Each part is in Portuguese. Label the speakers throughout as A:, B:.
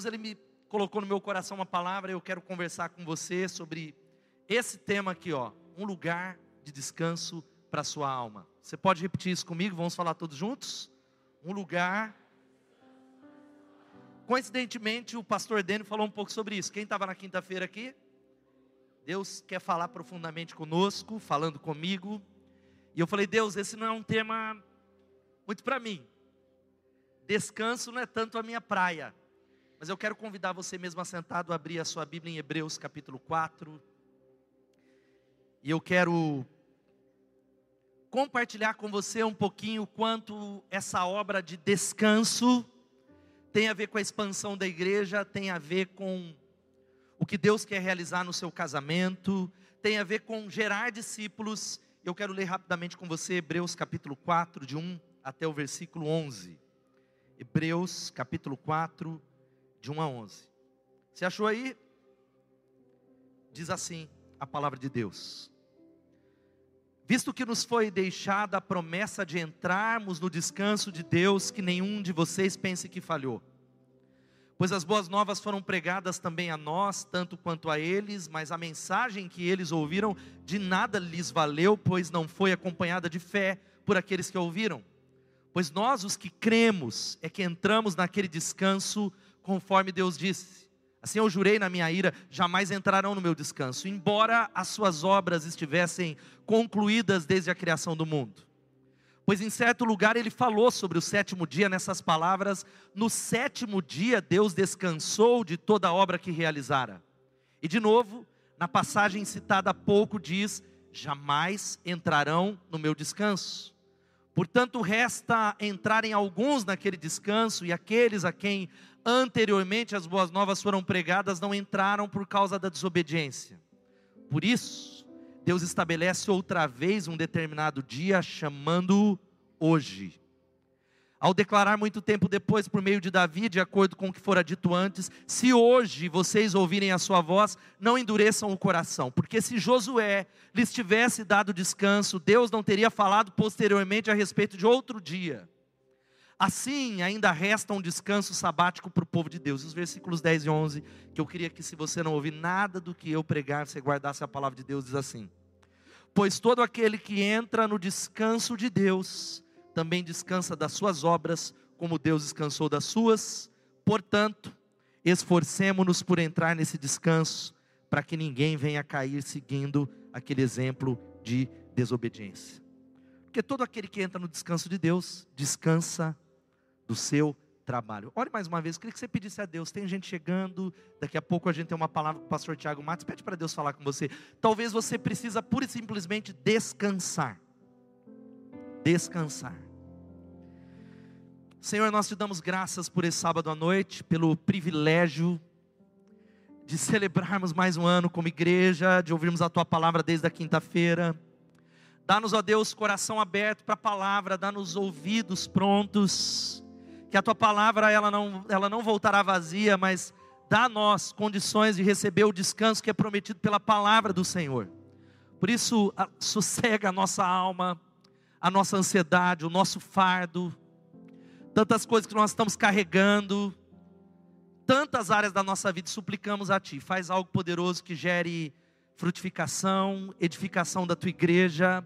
A: Deus ele me colocou no meu coração uma palavra, eu quero conversar com você sobre esse tema aqui, ó, um lugar de descanso para sua alma. Você pode repetir isso comigo? Vamos falar todos juntos? Um lugar Coincidentemente, o pastor Dênio falou um pouco sobre isso. Quem estava na quinta-feira aqui? Deus quer falar profundamente conosco, falando comigo. E eu falei, Deus, esse não é um tema muito para mim. Descanso não é tanto a minha praia. Mas eu quero convidar você mesmo assentado a abrir a sua Bíblia em Hebreus capítulo 4. E eu quero compartilhar com você um pouquinho quanto essa obra de descanso tem a ver com a expansão da igreja, tem a ver com o que Deus quer realizar no seu casamento, tem a ver com gerar discípulos. Eu quero ler rapidamente com você Hebreus capítulo 4, de 1 até o versículo 11. Hebreus capítulo 4, de 1 a 11. Você achou aí? Diz assim a palavra de Deus. Visto que nos foi deixada a promessa de entrarmos no descanso de Deus, que nenhum de vocês pense que falhou. Pois as boas novas foram pregadas também a nós, tanto quanto a eles, mas a mensagem que eles ouviram de nada lhes valeu, pois não foi acompanhada de fé por aqueles que ouviram. Pois nós, os que cremos, é que entramos naquele descanso, conforme Deus disse. Assim eu jurei na minha ira, jamais entrarão no meu descanso, embora as suas obras estivessem concluídas desde a criação do mundo. Pois em certo lugar ele falou sobre o sétimo dia nessas palavras: No sétimo dia Deus descansou de toda a obra que realizara. E de novo, na passagem citada há pouco, diz: Jamais entrarão no meu descanso. Portanto, resta entrarem alguns naquele descanso, e aqueles a quem anteriormente as boas novas foram pregadas não entraram por causa da desobediência. Por isso, Deus estabelece outra vez um determinado dia, chamando-o hoje. Ao declarar muito tempo depois, por meio de Davi, de acordo com o que fora dito antes: Se hoje vocês ouvirem a sua voz, não endureçam o coração, porque se Josué lhes tivesse dado descanso, Deus não teria falado posteriormente a respeito de outro dia. Assim, ainda resta um descanso sabático para o povo de Deus. Os versículos 10 e 11, que eu queria que, se você não ouvir nada do que eu pregar, você guardasse a palavra de Deus, diz assim: Pois todo aquele que entra no descanso de Deus, também descansa das suas obras, como Deus descansou das suas. Portanto, esforcemo-nos por entrar nesse descanso, para que ninguém venha cair seguindo aquele exemplo de desobediência. Porque todo aquele que entra no descanso de Deus, descansa do seu trabalho. Ore mais uma vez, queria que você pedisse a Deus. Tem gente chegando, daqui a pouco a gente tem uma palavra com o pastor Tiago Matos. Pede para Deus falar com você. Talvez você precisa pura e simplesmente descansar. Descansar. Senhor, nós te damos graças por esse sábado à noite, pelo privilégio de celebrarmos mais um ano como igreja, de ouvirmos a tua palavra desde a quinta-feira. Dá-nos, ó Deus, coração aberto para a palavra, dá-nos ouvidos prontos que a tua palavra ela não, ela não voltará vazia, mas dá a nós condições de receber o descanso que é prometido pela palavra do Senhor. Por isso, sossega a nossa alma, a nossa ansiedade, o nosso fardo, tantas coisas que nós estamos carregando, tantas áreas da nossa vida, suplicamos a Ti, faz algo poderoso que gere frutificação, edificação da Tua igreja,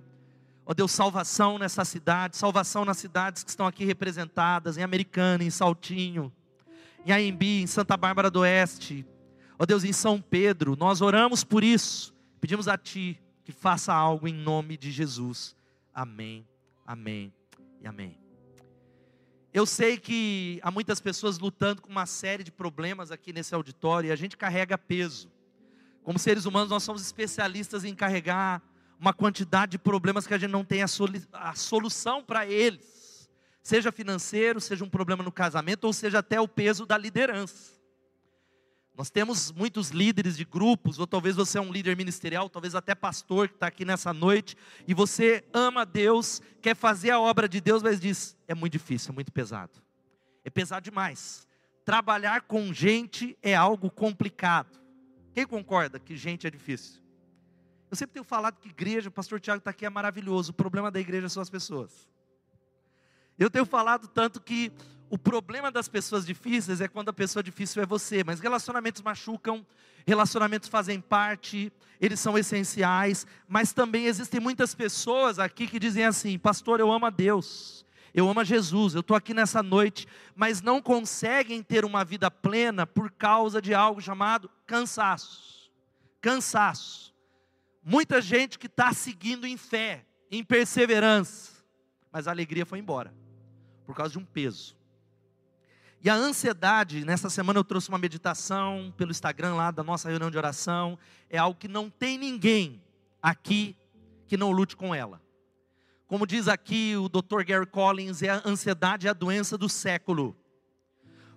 A: Ó oh Deus, salvação nessa cidade, salvação nas cidades que estão aqui representadas, em Americana, em Saltinho, em Aembi, em Santa Bárbara do Oeste. Ó oh Deus, em São Pedro, nós oramos por isso. Pedimos a Ti que faça algo em nome de Jesus. Amém, amém e amém. Eu sei que há muitas pessoas lutando com uma série de problemas aqui nesse auditório e a gente carrega peso. Como seres humanos, nós somos especialistas em carregar uma quantidade de problemas que a gente não tem a, solução para eles, seja financeiro, seja um problema no casamento, ou seja até o peso da liderança. Nós temos muitos líderes de grupos, ou talvez você é um líder ministerial, talvez até pastor que está aqui nessa noite, e você ama Deus, quer fazer a obra de Deus, mas diz: é muito difícil, é muito pesado. É pesado demais. Trabalhar com gente é algo complicado. Quem concorda que gente é difícil? Eu sempre tenho falado que igreja, o pastor Tiago está aqui, é maravilhoso. O problema da igreja são as pessoas. Eu tenho falado tanto que o problema das pessoas difíceis é quando a pessoa difícil é você, mas relacionamentos machucam, relacionamentos fazem parte, eles são essenciais, mas também existem muitas pessoas aqui que dizem assim: Pastor, eu amo a Deus, eu amo a Jesus, eu estou aqui nessa noite, mas não conseguem ter uma vida plena por causa de algo chamado cansaço. Cansaço. Muita gente que está seguindo em fé, em perseverança, mas a alegria foi embora por causa de um peso. E a ansiedade, nessa semana eu trouxe uma meditação pelo Instagram lá da nossa reunião de oração, é algo que não tem ninguém aqui que não lute com ela. Como diz aqui o Dr. Gary Collins, é a ansiedade é a doença do século.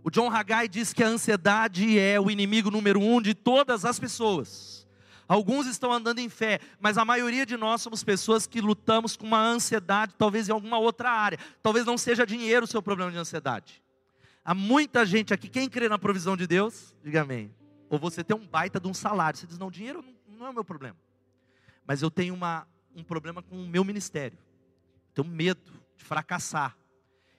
A: O John Haggai diz que a ansiedade é o inimigo número um de todas as pessoas. Alguns estão andando em fé, mas a maioria de nós somos pessoas que lutamos com uma ansiedade, talvez em alguma outra área. Talvez não seja dinheiro o seu problema de ansiedade. Há muita gente aqui, quem crê na provisão de Deus, diga amém. Ou você tem um baita de um salário, você diz, não, dinheiro não, é o meu problema. Mas eu tenho uma, um problema com o meu ministério. tenho medo de fracassar.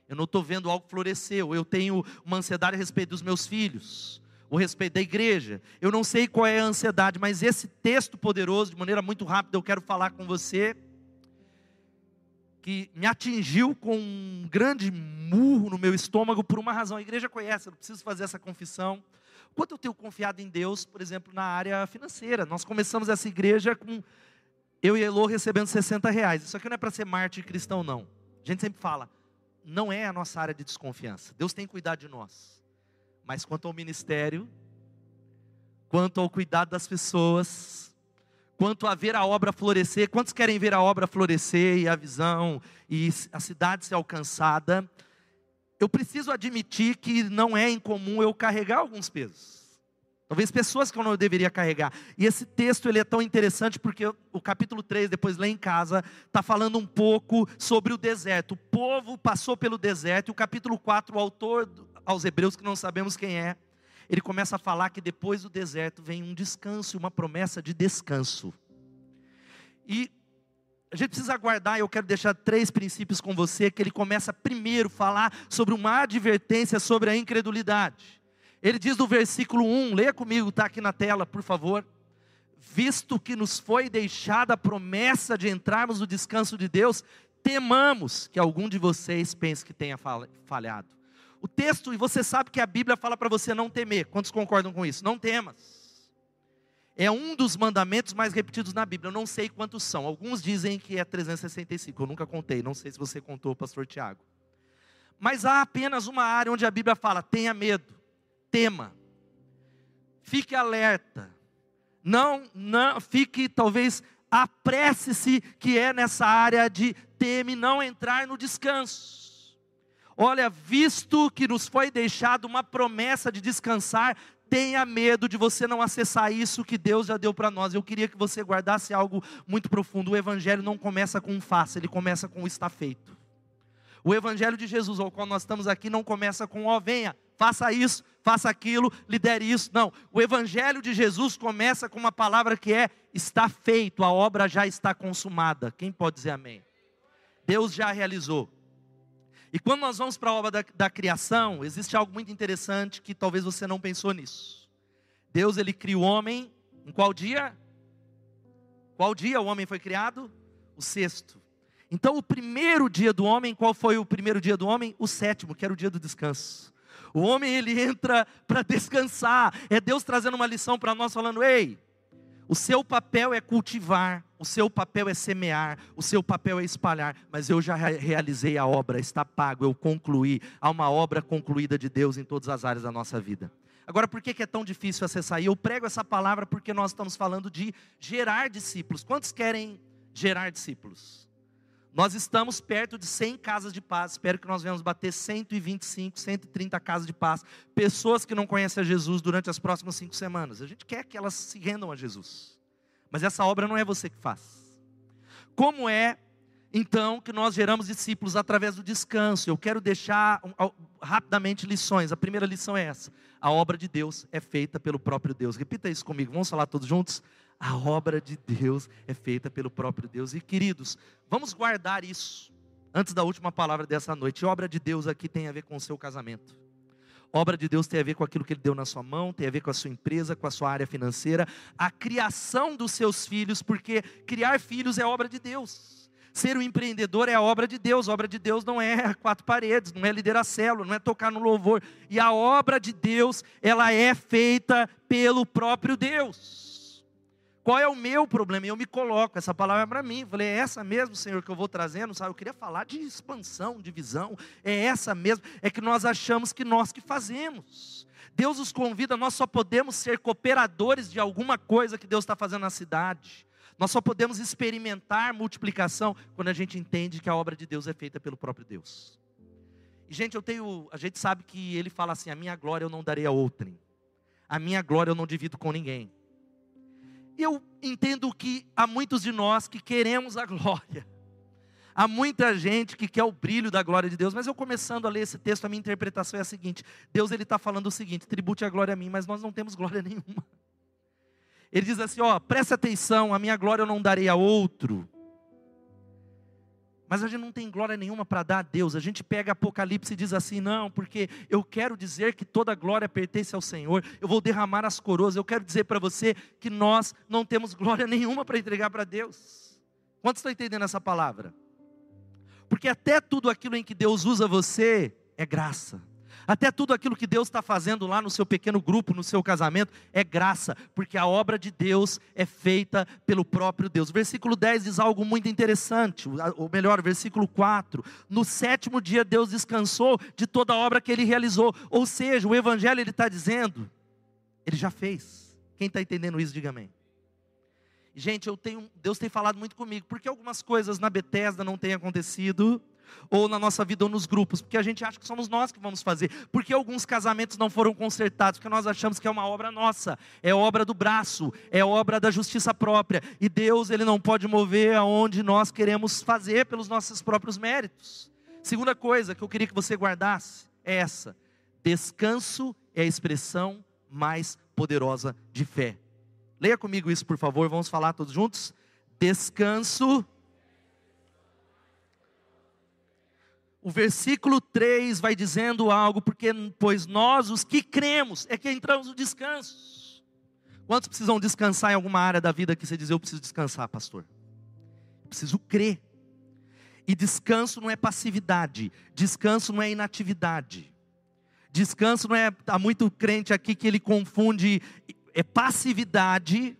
A: Eu não estou vendo algo florescer. Eu tenho uma ansiedade a respeito dos meus filhos. O respeito da igreja. Eu não sei qual é a ansiedade, mas esse texto poderoso, de maneira muito rápida, eu quero falar com você que me atingiu com um grande murro no meu estômago por uma razão. A igreja conhece, eu não preciso fazer essa confissão. Quanto eu tenho confiado em Deus, por exemplo, na área financeira. Nós começamos essa igreja com eu e Elô recebendo 60 reais. Isso aqui não é para ser mártir cristão, não. A gente sempre fala, não é a nossa área de desconfiança. Deus tem cuidado de nós. Mas quanto ao ministério, quanto ao cuidado das pessoas, quanto a ver a obra florescer. Quantos querem ver a obra florescer e a visão e a cidade ser alcançada? Eu preciso admitir que não é incomum eu carregar alguns pesos. Talvez pessoas que eu não deveria carregar. E esse texto ele é tão interessante porque o capítulo 3, depois lá em casa, está falando um pouco sobre o deserto. O povo passou pelo deserto, e o capítulo 4, o autor aos Hebreus, que não sabemos quem é, ele começa a falar que depois do deserto vem um descanso e uma promessa de descanso. E a gente precisa aguardar, eu quero deixar três princípios com você, que ele começa primeiro a falar sobre uma advertência sobre a incredulidade. Ele diz no versículo 1, leia comigo, está aqui na tela, por favor. Visto que nos foi deixada a promessa de entrarmos no descanso de Deus, temamos que algum de vocês pense que tenha falhado. O texto, e você sabe que a Bíblia fala para você não temer. Quantos concordam com isso? Não temas. É um dos mandamentos mais repetidos na Bíblia. Eu não sei quantos são. Alguns dizem que é 365. Eu nunca contei. Não sei se você contou, pastor Tiago. Mas há apenas uma área onde a Bíblia fala: tenha medo, tema, fique alerta. Não, não, fique talvez apresse-se que é nessa área de teme não entrar no descanso. Olha, visto que nos foi deixado uma promessa de descansar, tenha medo de você não acessar isso que Deus já deu para nós. Eu queria que você guardasse algo muito profundo. O Evangelho não começa com um faça, ele começa com o está feito. O Evangelho de Jesus, ao qual nós estamos aqui, não começa com ó, venha, faça isso, faça aquilo, lidere isso. Não. O Evangelho de Jesus começa com uma palavra que é está feito, a obra já está consumada. Quem pode dizer amém? Deus já realizou. E quando nós vamos para a obra da, da, criação, existe algo muito interessante que talvez você não pensou nisso. Deus ele cria o homem em qual dia? Qual dia o homem foi criado? O sexto. Então o primeiro dia do homem, qual foi o primeiro dia do homem? O sétimo, que era o dia do descanso. O homem ele entra para descansar. É Deus trazendo uma lição para nós falando: "Ei, o seu papel é cultivar, o seu papel é semear, o seu papel é espalhar, mas eu já realizei a obra, está pago, eu concluí. Há uma obra concluída de Deus em todas as áreas da nossa vida. Agora, por que é tão difícil acessar? E eu prego essa palavra porque nós estamos falando de gerar discípulos. Quantos querem gerar discípulos? Nós estamos perto de 100 casas de paz. Espero que nós venhamos bater 125, 130 casas de paz. Pessoas que não conhecem a Jesus durante as próximas cinco semanas. A gente quer que elas se rendam a Jesus. Mas essa obra não é você que faz. Como é, então, que nós geramos discípulos através do descanso? Eu quero deixar rapidamente lições. A primeira lição é essa: a obra de Deus é feita pelo próprio Deus. Repita isso comigo. Vamos falar todos juntos? A obra de Deus é feita pelo próprio Deus. E queridos, vamos guardar isso. antes da última palavra dessa noite. Obra de Deus aqui tem a ver com o seu casamento. Obra de Deus tem a ver com aquilo que Ele deu na sua mão, tem a ver com a sua empresa, com a sua área financeira, a criação dos seus filhos, porque criar filhos é obra de Deus. Ser um empreendedor é a obra de Deus. A obra de Deus não é quatro paredes, não é liderar célula, não é tocar no louvor. E a obra de Deus, ela é feita pelo próprio Deus. Qual é o meu problema? E eu me coloco, essa palavra é para mim. Falei, é essa mesmo, Senhor, que eu vou trazendo, sabe? Eu queria falar de expansão, de visão. É essa mesmo. É que nós achamos que nós que fazemos. Deus nos convida, nós só podemos ser cooperadores de alguma coisa que Deus está fazendo na cidade. Nós só podemos experimentar multiplicação quando a gente entende que a obra de Deus é feita pelo próprio Deus. E gente, eu tenho, a gente sabe que ele fala assim: a minha glória eu não darei a outrem, a minha glória eu não divido com ninguém eu entendo que há muitos de nós que queremos a glória. Há muita gente que quer o brilho da glória de Deus, mas eu começando a ler esse texto, a minha interpretação é a seguinte: Deus ele está falando o seguinte: tribute a glória a mim, mas nós não temos glória nenhuma. Ele diz assim: ó, preste atenção, a minha glória eu não darei a outro, mas a gente não tem glória nenhuma para dar a Deus. A gente pega Apocalipse e diz assim: não, porque eu quero dizer que toda glória pertence ao Senhor. Eu vou derramar as coroas. Eu quero dizer para você que nós não temos glória nenhuma para entregar para Deus. Quantos estão entendendo essa palavra? Porque até tudo aquilo em que Deus usa você é graça. Até tudo aquilo que Deus está fazendo lá no seu pequeno grupo, no seu casamento, é graça, porque a obra de Deus é feita pelo próprio Deus. Versículo 10 diz algo muito interessante, ou melhor, versículo 4: No sétimo dia Deus descansou de toda a obra que ele realizou. Ou seja, o Evangelho ele está dizendo, ele já fez. Quem está entendendo isso, diga amém. Gente, eu tenho, Deus tem falado muito comigo, porque algumas coisas na Bethesda não têm acontecido, ou na nossa vida ou nos grupos, porque a gente acha que somos nós que vamos fazer, porque alguns casamentos não foram consertados, porque nós achamos que é uma obra nossa, é obra do braço, é obra da justiça própria, e Deus ele não pode mover aonde nós queremos fazer pelos nossos próprios méritos. Segunda coisa que eu queria que você guardasse é essa: descanso é a expressão mais poderosa de fé. Leia comigo isso, por favor, vamos falar todos juntos. Descanso o versículo 3 vai dizendo algo, porque pois nós, os que cremos, é que entramos no descanso. Quantos precisam descansar em alguma área da vida que você diz, eu preciso descansar, pastor? preciso crer. E descanso não é passividade, descanso não é inatividade. Descanso não é, há muito crente aqui que ele confunde é passividade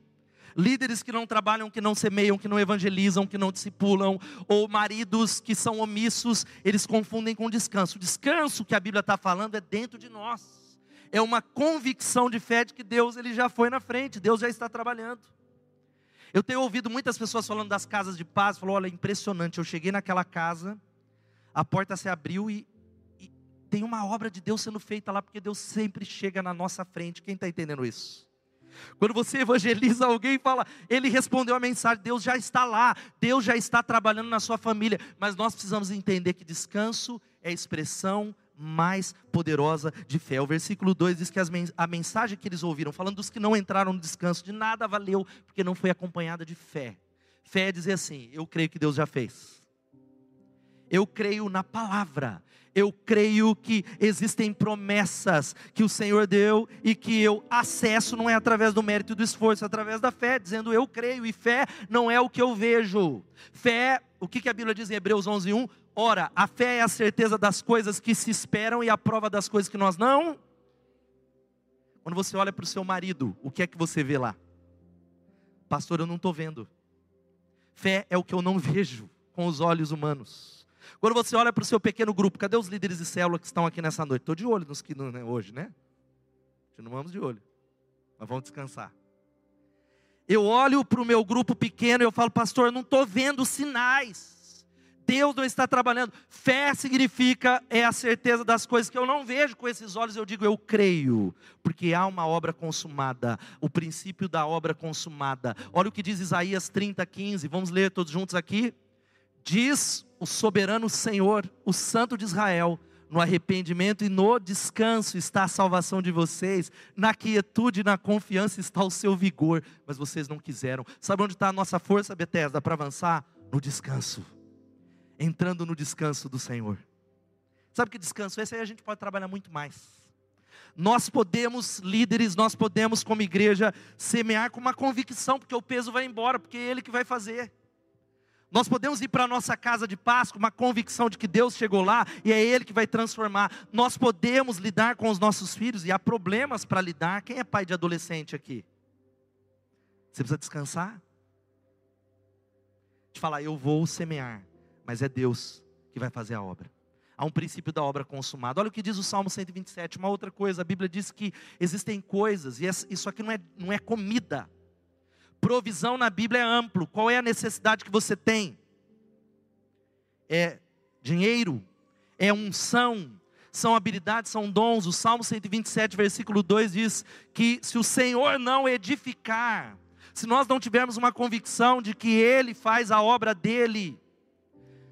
A: líderes que não trabalham, que não semeiam, que não evangelizam, que não discipulam, ou maridos que são omissos, eles confundem com descanso. O descanso que a Bíblia está falando é dentro de nós. É uma convicção de fé de que Deus ele já foi na frente, Deus já está trabalhando. Eu tenho ouvido muitas pessoas falando das casas de paz, falou, olha, impressionante, eu cheguei naquela casa, a porta se abriu e, e tem uma obra de Deus sendo feita lá, porque Deus sempre chega na nossa frente. Quem está entendendo isso? Quando você evangeliza alguém e fala, ele respondeu a mensagem, Deus já está lá, Deus já está trabalhando na sua família, mas nós precisamos entender que descanso é a expressão mais poderosa de fé. O versículo 2 diz que a mensagem que eles ouviram, falando dos que não entraram no descanso, de nada valeu, porque não foi acompanhada de fé. Fé é dizer assim: eu creio que Deus já fez. Eu creio na palavra eu creio que existem promessas que o Senhor deu e que eu acesso não é através do mérito e do esforço, é através da fé, dizendo eu creio, e fé não é o que eu vejo. Fé, o que a Bíblia diz em Hebreus 11:1? Ora, a fé é a certeza das coisas que se esperam e a prova das coisas que nós não. Quando você olha para o seu marido, o que é que você vê lá? Pastor, eu não estou vendo. Fé é o que eu não vejo com os olhos humanos. Quando você olha para o seu pequeno grupo, cadê os líderes de célula que estão aqui nessa noite? Estou de olho nos que né, hoje, né? Continuamos de olho. Mas vamos descansar. Eu olho para o meu grupo pequeno e eu falo, pastor, eu não estou vendo sinais. Deus não está trabalhando. Fé significa é a certeza das coisas que eu não vejo com esses olhos, eu digo eu creio, porque há uma obra consumada, o princípio da obra consumada. Olha o que diz Isaías 30, 15. Vamos ler todos juntos aqui. Diz o soberano Senhor, o Santo de Israel, no arrependimento e no descanso está a salvação de vocês, na quietude e na confiança está o seu vigor, mas vocês não quiseram. Sabe onde está a nossa força, Bethesda, para avançar? No descanso. entrando no descanso do Senhor. Sabe que descanso? Esse aí a gente pode trabalhar muito mais. Nós podemos, líderes, nós podemos, como igreja, semear com uma convicção, porque o peso vai embora, porque é Ele que vai fazer. Nós podemos ir para a nossa casa de paz com uma convicção de que Deus chegou lá e é Ele que vai transformar. Nós podemos lidar com os nossos filhos e há problemas para lidar. Quem é pai de adolescente aqui? Você precisa descansar? De falar, eu vou semear, mas é Deus que vai fazer a obra. Há um princípio da obra consumada. Olha o que diz o Salmo 127. Uma outra coisa, a Bíblia diz que existem coisas, e isso aqui não é, não é comida Provisão na Bíblia é amplo. Qual é a necessidade que você tem? É dinheiro, é unção, são habilidades, são dons. O Salmo 127, versículo 2 diz que se o Senhor não edificar, se nós não tivermos uma convicção de que Ele faz a obra dele,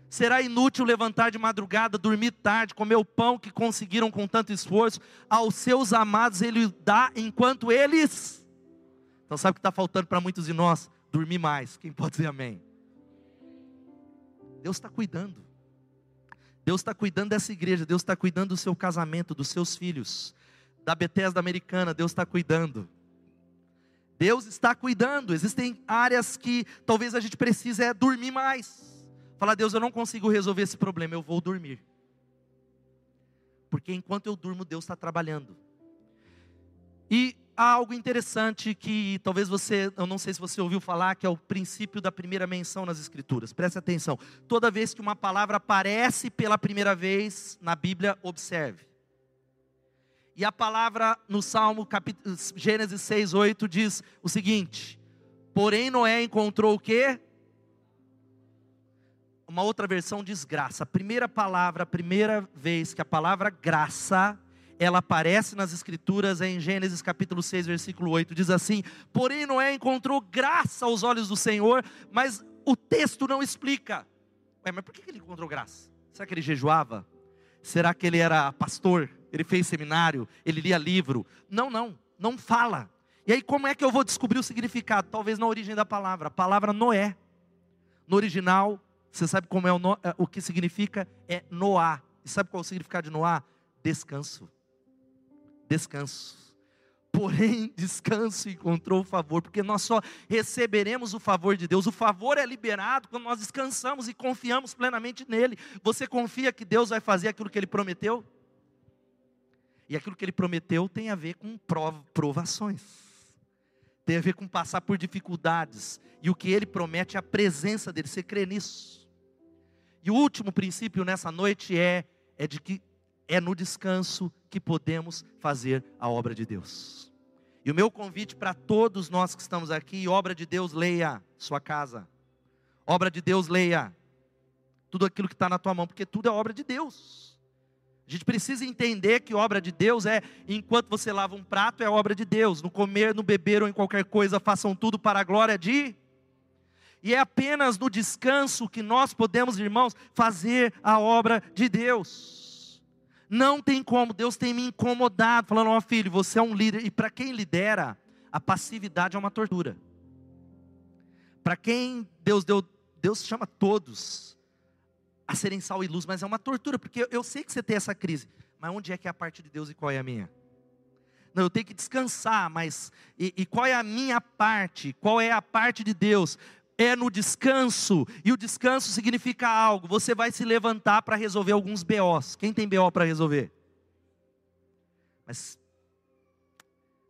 A: será inútil levantar de madrugada, dormir tarde, comer o pão que conseguiram com tanto esforço. Aos seus amados Ele dá enquanto eles então, sabe o que está faltando para muitos de nós? Dormir mais. Quem pode dizer amém? Deus está cuidando. Deus está cuidando dessa igreja. Deus está cuidando do seu casamento, dos seus filhos. Da Bethesda americana, Deus está cuidando. Deus está cuidando. Existem áreas que talvez a gente precise é dormir mais. Falar, Deus, eu não consigo resolver esse problema, eu vou dormir. Porque enquanto eu durmo, Deus está trabalhando. E há algo interessante que talvez você, eu não sei se você ouviu falar, que é o princípio da primeira menção nas Escrituras. Preste atenção. Toda vez que uma palavra aparece pela primeira vez na Bíblia, observe. E a palavra no Salmo, Gênesis 6, 8, diz o seguinte: Porém, Noé encontrou o quê? Uma outra versão diz graça. A primeira palavra, a primeira vez que a palavra graça ela aparece nas Escrituras em Gênesis capítulo 6, versículo 8. Diz assim: Porém, Noé encontrou graça aos olhos do Senhor, mas o texto não explica. Ué, mas por que ele encontrou graça? Será que ele jejuava? Será que ele era pastor? Ele fez seminário? Ele lia livro? Não, não, não fala. E aí, como é que eu vou descobrir o significado? Talvez na origem da palavra. A palavra Noé. No original, você sabe como é o, no, é, o que significa? É Noá. E sabe qual é o significado de Noá? Descanso descanso. Porém, descanso encontrou o favor, porque nós só receberemos o favor de Deus. O favor é liberado quando nós descansamos e confiamos plenamente nele. Você confia que Deus vai fazer aquilo que ele prometeu? E aquilo que ele prometeu tem a ver com provações, tem a ver com passar por dificuldades. E o que ele promete é a presença dele. Você crê nisso? E o último princípio nessa noite é, é de que é no descanso que podemos fazer a obra de Deus. E o meu convite para todos nós que estamos aqui, obra de Deus, leia sua casa. Obra de Deus, leia tudo aquilo que está na tua mão, porque tudo é obra de Deus. A gente precisa entender que obra de Deus é, enquanto você lava um prato, é obra de Deus. No comer, no beber ou em qualquer coisa, façam tudo para a glória de. E é apenas no descanso que nós podemos, irmãos, fazer a obra de Deus. Não tem como, Deus tem me incomodado, falando: Ó oh, filho, você é um líder. E para quem lidera, a passividade é uma tortura. Para quem Deus deu, Deus chama todos a serem sal e luz, mas é uma tortura, porque eu sei que você tem essa crise, mas onde é que é a parte de Deus e qual é a minha? Não, eu tenho que descansar, mas e, e qual é a minha parte? Qual é a parte de Deus? É no descanso, e o descanso significa algo, você vai se levantar para resolver alguns BOs. Quem tem BO para resolver? Mas,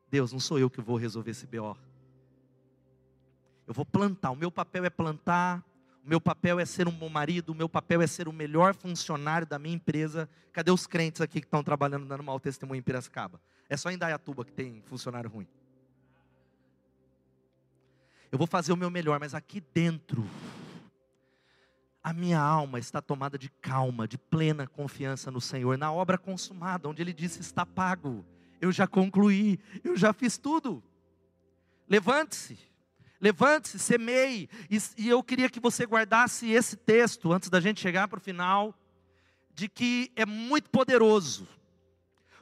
A: Deus, não sou eu que vou resolver esse BO. Eu vou plantar, o meu papel é plantar, o meu papel é ser um bom marido, o meu papel é ser o melhor funcionário da minha empresa. Cadê os crentes aqui que estão trabalhando dando mau testemunho em Piracicaba? É só em Dayatuba que tem funcionário ruim. Eu vou fazer o meu melhor, mas aqui dentro, a minha alma está tomada de calma, de plena confiança no Senhor, na obra consumada, onde Ele disse: está pago, eu já concluí, eu já fiz tudo. Levante-se, levante-se, semeie. E, e eu queria que você guardasse esse texto, antes da gente chegar para o final, de que é muito poderoso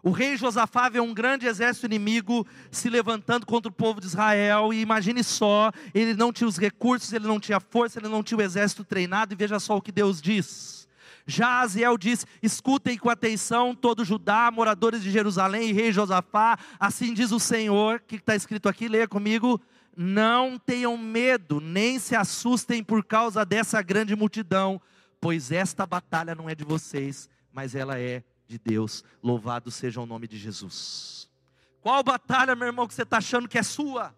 A: O rei Josafá vê um grande exército inimigo se levantando contra o povo de Israel, e imagine só, ele não tinha os recursos, ele não tinha força, ele não tinha o exército treinado, e veja só o que Deus diz. Já Aziel diz: Escutem com atenção todo Judá, moradores de Jerusalém e rei Josafá, assim diz o Senhor, que está escrito aqui, leia comigo. Não tenham medo, nem se assustem por causa dessa grande multidão, pois esta batalha não é de vocês, mas ela é de Deus. Louvado seja o nome de Jesus. Qual batalha, meu irmão, que você está achando que é sua?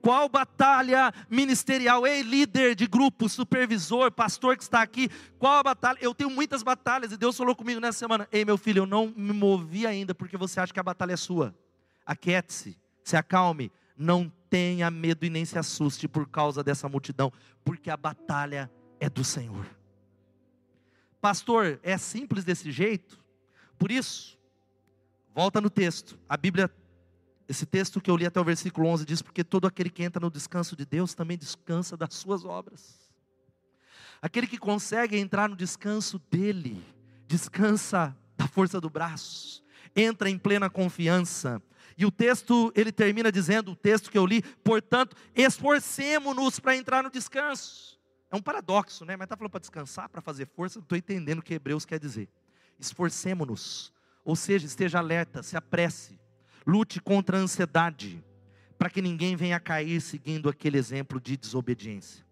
A: Qual batalha ministerial? Ei, líder de grupo, supervisor, pastor que está aqui, qual a batalha? Eu tenho muitas batalhas e Deus falou comigo nessa semana: Ei, meu filho, eu não me movi ainda porque você acha que a batalha é sua. Aquiete-se, se acalme, não tenha medo e nem se assuste por causa dessa multidão, porque a batalha é do Senhor. Pastor, é simples desse jeito? Por isso, volta no texto. A Bíblia, esse texto que eu li até o versículo 11 diz: Porque todo aquele que entra no descanso de Deus também descansa das suas obras. Aquele que consegue entrar no descanso dele, descansa da força do braço, entra em plena confiança. E o texto, ele termina dizendo, o texto que eu li, portanto, esforcemo-nos para entrar no descanso. É um paradoxo, né? Mas está falando para descansar, para fazer força, não estou entendendo o que Hebreus quer dizer. Esforcemos-nos, ou seja, esteja alerta, se apresse, lute contra a ansiedade, para que ninguém venha cair seguindo aquele exemplo de desobediência.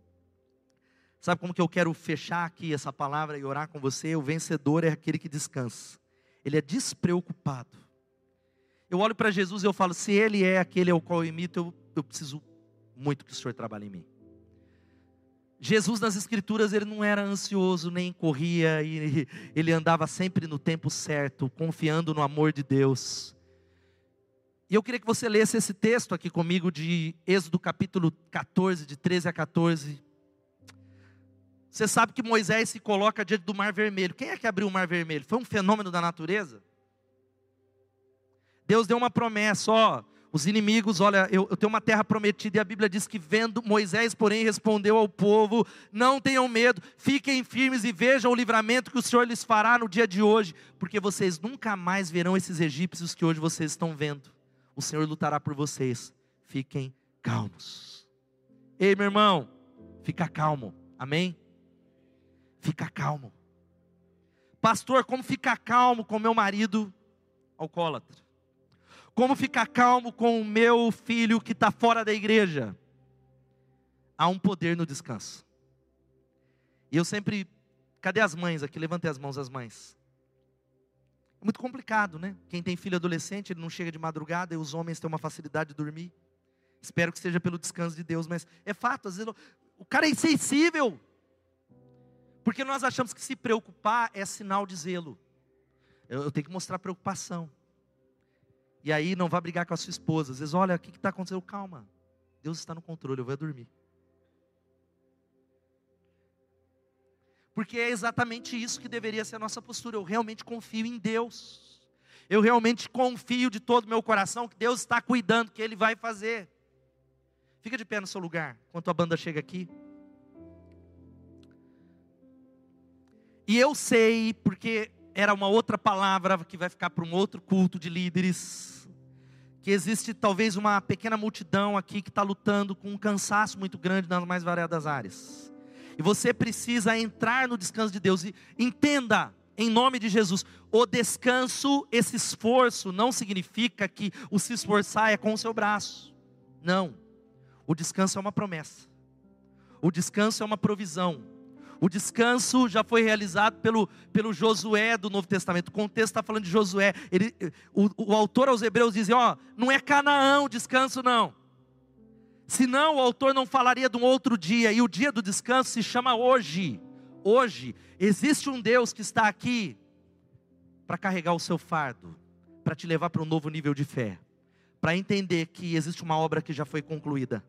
A: Sabe como que eu quero fechar aqui essa palavra e orar com você? O vencedor é aquele que descansa. Ele é despreocupado. Eu olho para Jesus e eu falo: se Ele é aquele ao qual eu imito, eu, eu preciso muito que o Senhor trabalhe em mim. Jesus nas Escrituras ele não era ansioso nem corria e ele andava sempre no tempo certo, confiando no amor de Deus. E eu queria que você lesse esse texto aqui comigo de Êxodo capítulo 14, de 13 a 14. Você sabe que Moisés se coloca diante do Mar Vermelho. Quem é que abriu o Mar Vermelho? Foi um fenômeno da natureza? Deus deu uma promessa, ó, os inimigos, olha, eu, eu, tenho uma terra prometida, e a Bíblia diz que vendo Moisés, porém, respondeu ao povo: Não tenham medo, fiquem firmes e vejam o livramento que o Senhor lhes fará no dia de hoje, porque vocês nunca mais verão esses egípcios que hoje vocês estão vendo. O Senhor lutará por vocês. Fiquem calmos. Ei, meu irmão, fica calmo, amém? Fica calmo. Pastor, como ficar calmo com meu marido alcoólatra? Como ficar calmo com o meu filho que está fora da igreja? Há um poder no descanso. E eu sempre. Cadê as mães aqui? Levantei as mãos as mães. É muito complicado, né? Quem tem filho adolescente, ele não chega de madrugada e os homens têm uma facilidade de dormir. Espero que seja pelo descanso de Deus, mas é fato, às vezes o cara é insensível. Porque nós achamos que se preocupar é sinal de zelo. Eu, eu tenho que mostrar preocupação. E aí não vá brigar com a sua esposa. Às vezes, olha, o que está acontecendo? Calma. Deus está no controle, eu vou dormir. Porque é exatamente isso que deveria ser a nossa postura. Eu realmente confio em Deus. Eu realmente confio de todo o meu coração que Deus está cuidando, que Ele vai fazer. Fica de pé no seu lugar, enquanto a banda chega aqui. E eu sei, porque era uma outra palavra que vai ficar para um outro culto de líderes. Que existe talvez uma pequena multidão aqui que está lutando com um cansaço muito grande nas mais variadas áreas. E você precisa entrar no descanso de Deus. E entenda, em nome de Jesus, o descanso, esse esforço, não significa que o se esforçar é com o seu braço. Não. O descanso é uma promessa. O descanso é uma provisão. O descanso já foi realizado pelo, pelo Josué do Novo Testamento. O contexto está falando de Josué. Ele, o, o autor aos Hebreus diz: ó, não é Canaã o descanso, não. Senão o autor não falaria de um outro dia. E o dia do descanso se chama hoje. Hoje existe um Deus que está aqui para carregar o seu fardo, para te levar para um novo nível de fé, para entender que existe uma obra que já foi concluída.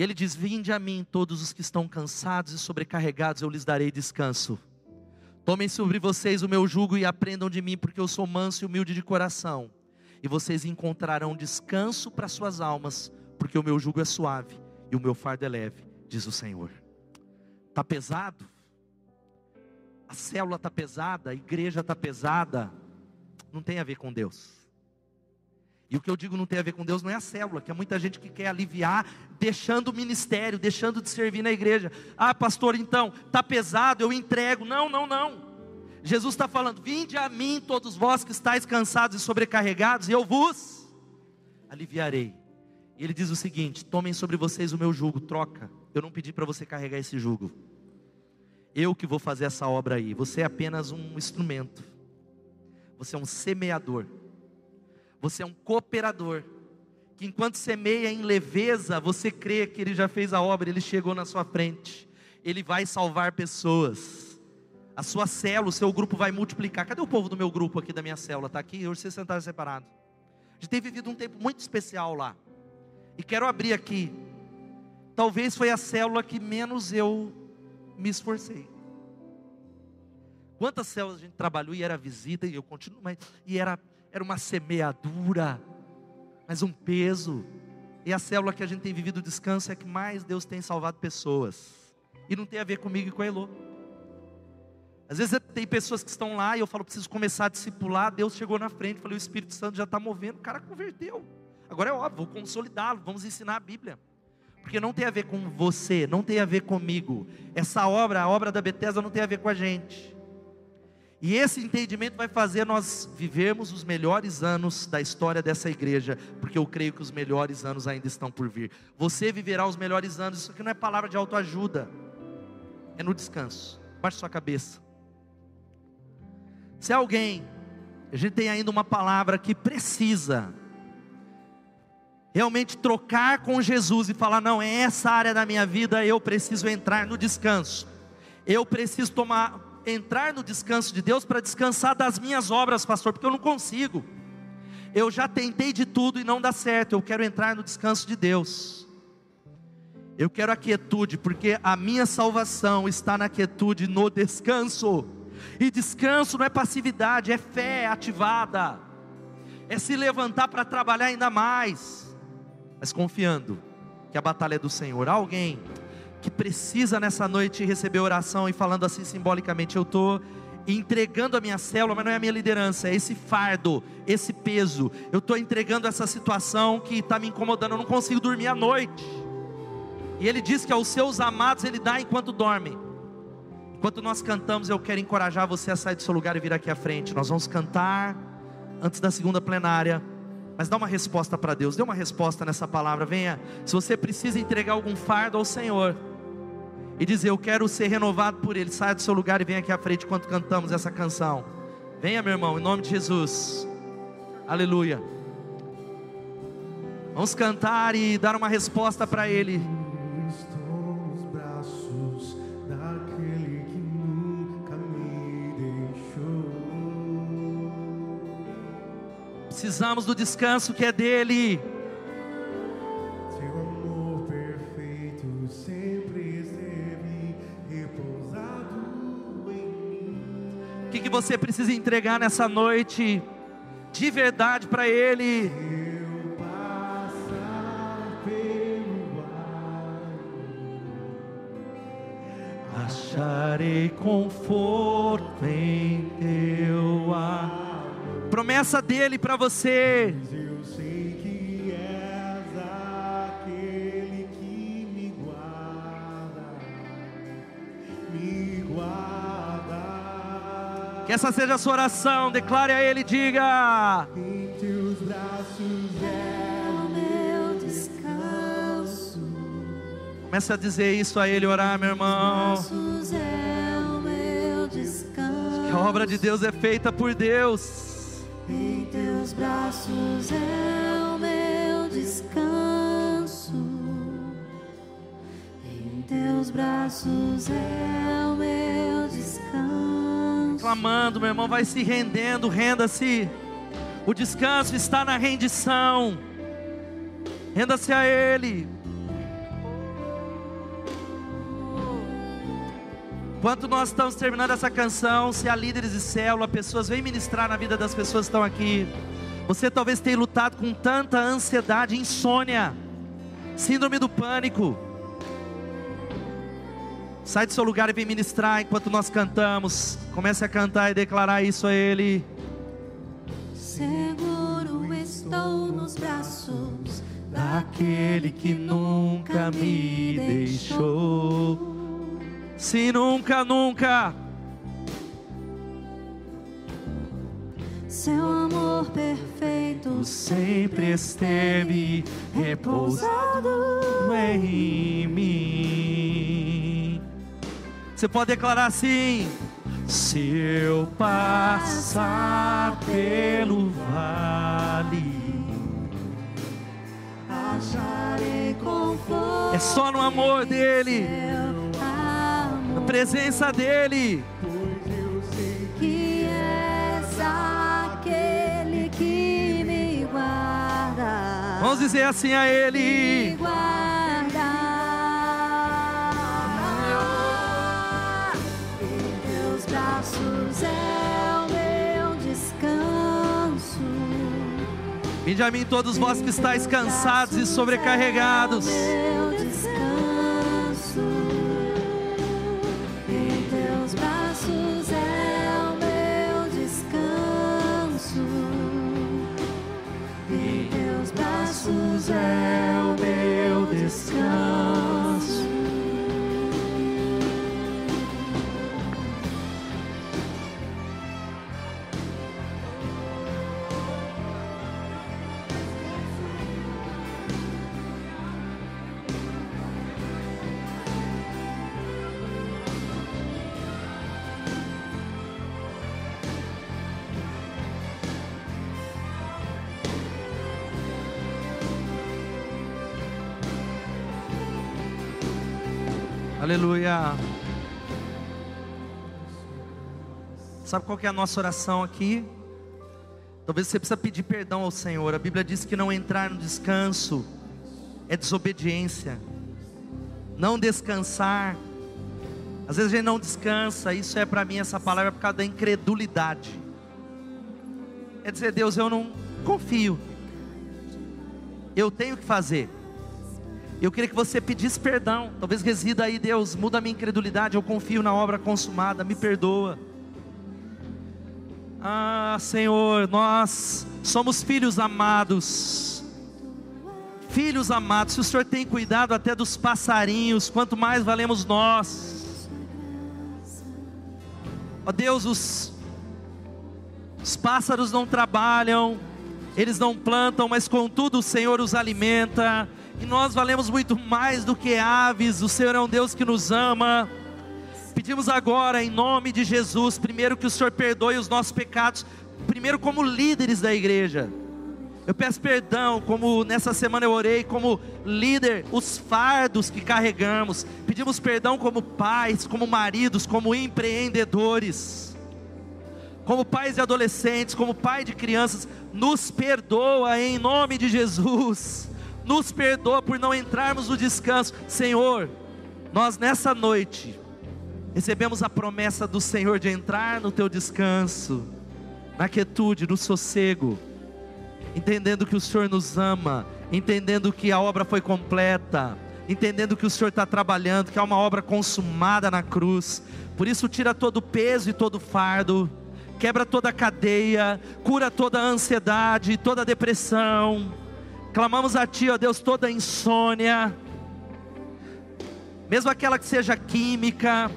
A: E ele diz: Vinde a mim, todos os que estão cansados e sobrecarregados, eu lhes darei descanso. Tomem sobre vocês o meu jugo e aprendam de mim, porque eu sou manso e humilde de coração. E vocês encontrarão descanso para suas almas, porque o meu jugo é suave e o meu fardo é leve, diz o Senhor. Está pesado? a célula está pesada, a igreja está pesada, não tem a ver com Deus. E o que eu digo não tem a ver com Deus não é a célula, que é muita gente que quer aliviar, deixando o ministério, deixando de servir na igreja. Ah, pastor, então, está pesado, eu entrego. Não, não, não. Jesus está falando: Vinde a mim, todos vós que estáis cansados e sobrecarregados, e eu vos aliviarei. E ele diz o seguinte: Tomem sobre vocês o meu jugo, troca. Eu não pedi para você carregar esse jugo. Eu que vou fazer essa obra aí. Você é apenas um instrumento. Você é um semeador. Você é um cooperador. Que enquanto semeia em leveza, você crê que ele já fez a obra, ele chegou na sua frente. Ele vai salvar pessoas. A sua célula, o seu grupo vai multiplicar. Cadê o povo do meu grupo aqui da minha célula? Está aqui? Hoje vocês sentaram separados. A gente tem vivido um tempo muito especial lá. E quero abrir aqui. Talvez foi a célula que menos eu me esforcei. Quantas células a gente trabalhou e era visita e eu continuo, mas e era era uma semeadura, mas um peso. E a célula que a gente tem vivido descanso é que mais Deus tem salvado pessoas. E não tem a ver comigo e com a Elô. Às vezes tem pessoas que estão lá e eu falo, preciso começar a discipular. Deus chegou na frente, falei, o Espírito Santo já está movendo, o cara converteu. Agora é óbvio, vou consolidá-lo, vamos ensinar a Bíblia. Porque não tem a ver com você, não tem a ver comigo. Essa obra, a obra da Bethesda, não tem a ver com a gente. E esse entendimento vai fazer nós vivermos os melhores anos da história dessa igreja, porque eu creio que os melhores anos ainda estão por vir. Você viverá os melhores anos, isso aqui não é palavra de autoajuda, é no descanso. Baixe sua cabeça. Se alguém, a gente tem ainda uma palavra que precisa realmente trocar com Jesus e falar: não, é essa área da minha vida, eu preciso entrar no descanso, eu preciso tomar entrar no descanso de Deus para descansar das minhas obras, pastor, porque eu não consigo. Eu já tentei de tudo e não dá certo. Eu quero entrar no descanso de Deus. Eu quero a quietude, porque a minha salvação está na quietude, no descanso. E descanso não é passividade, é fé ativada. É se levantar para trabalhar ainda mais, mas confiando que a batalha é do Senhor. Alguém que precisa nessa noite receber oração e falando assim simbolicamente: eu estou entregando a minha célula, mas não é a minha liderança, é esse fardo, esse peso. Eu estou entregando essa situação que está me incomodando, eu não consigo dormir à noite. E ele diz que aos seus amados ele dá enquanto dorme. Enquanto nós cantamos, eu quero encorajar você a sair do seu lugar e vir aqui à frente. Nós vamos cantar antes da segunda plenária. Mas dá uma resposta para Deus, dê uma resposta nessa palavra. Venha, se você precisa entregar algum fardo ao Senhor, e dizer: Eu quero ser renovado por Ele. Saia do seu lugar e venha aqui à frente enquanto cantamos essa canção. Venha, meu irmão, em nome de Jesus. Aleluia. Vamos cantar e dar uma resposta para Ele. Precisamos do descanso que é dele. Você precisa entregar nessa noite de verdade para Ele? Acharei conforto em teu amor. Promessa dele para você. Que essa seja a sua oração. Declare a Ele, diga. Em teus braços é o meu descanso. Comece a dizer isso a Ele, orar, meu irmão. É o meu descanso. Que a obra de Deus é feita por Deus. Em teus braços é o meu descanso. Em teus braços é o meu descanso clamando, meu irmão, vai se rendendo, renda-se. O descanso está na rendição. Renda-se a Ele. Enquanto nós estamos terminando essa canção, se há líderes de célula, pessoas, vem ministrar na vida das pessoas que estão aqui. Você talvez tenha lutado com tanta ansiedade, insônia, síndrome do pânico Sai do seu lugar e vem ministrar enquanto nós cantamos. Comece a cantar e declarar isso a Ele.
B: Seguro estou nos braços
A: daquele que nunca me deixou. Se nunca, nunca.
B: Seu amor perfeito
A: sempre esteve repousado em mim. Você pode declarar assim: Se eu passar pelo vale,
B: acharei conforto.
A: é só no amor dele,
B: Seu
A: na
B: amor,
A: presença dele.
B: que és aquele que me guarda.
A: Vamos dizer assim a
B: me
A: ele.
B: guarda.
A: Vinde a mim todos vós que estáis cansados e sobrecarregados.
B: É
A: Aleluia. Sabe qual que é a nossa oração aqui? Talvez você precisa pedir perdão ao Senhor. A Bíblia diz que não entrar no descanso é desobediência. Não descansar. Às vezes a gente não descansa. Isso é para mim essa palavra é por causa da incredulidade. É dizer, Deus, eu não confio. Eu tenho que fazer. Eu queria que você pedisse perdão. Talvez resida aí, Deus, muda a minha incredulidade. Eu confio na obra consumada, me perdoa. Ah, Senhor, nós somos filhos amados. Filhos amados, se o Senhor tem cuidado até dos passarinhos, quanto mais valemos nós. Ó Deus, os, os pássaros não trabalham, eles não plantam, mas contudo o Senhor os alimenta. E nós valemos muito mais do que aves. O Senhor é um Deus que nos ama. Pedimos agora, em nome de Jesus, primeiro que o Senhor perdoe os nossos pecados, primeiro como líderes da igreja. Eu peço perdão, como nessa semana eu orei, como líder, os fardos que carregamos. Pedimos perdão como pais, como maridos, como empreendedores, como pais de adolescentes, como pai de crianças. Nos perdoa em nome de Jesus. Nos perdoa por não entrarmos no descanso. Senhor, nós nessa noite recebemos a promessa do Senhor de entrar no teu descanso, na quietude, no sossego, entendendo que o Senhor nos ama, entendendo que a obra foi completa, entendendo que o Senhor está trabalhando, que é uma obra consumada na cruz. Por isso, tira todo o peso e todo o fardo, quebra toda a cadeia, cura toda a ansiedade, toda a depressão. Clamamos a Ti, ó Deus, toda insônia, mesmo aquela que seja química,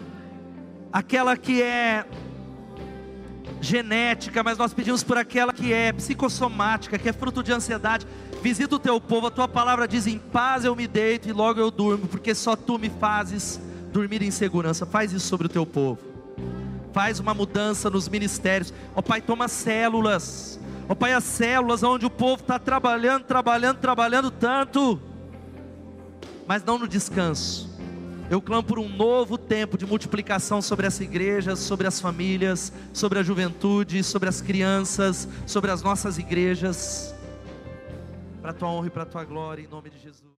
A: aquela que é genética, mas nós pedimos por aquela que é psicossomática, que é fruto de ansiedade. Visita o teu povo, a tua palavra diz: em paz eu me deito e logo eu durmo, porque só tu me fazes dormir em segurança. Faz isso sobre o teu povo. Faz uma mudança nos ministérios. Ó Pai, toma células. Ó Pai, as células onde o povo está trabalhando, trabalhando, trabalhando tanto, mas não no descanso. Eu clamo por um novo tempo de multiplicação sobre essa igreja, sobre as famílias, sobre a juventude, sobre as crianças, sobre as nossas igrejas, para a tua honra e para a tua glória, em nome de Jesus.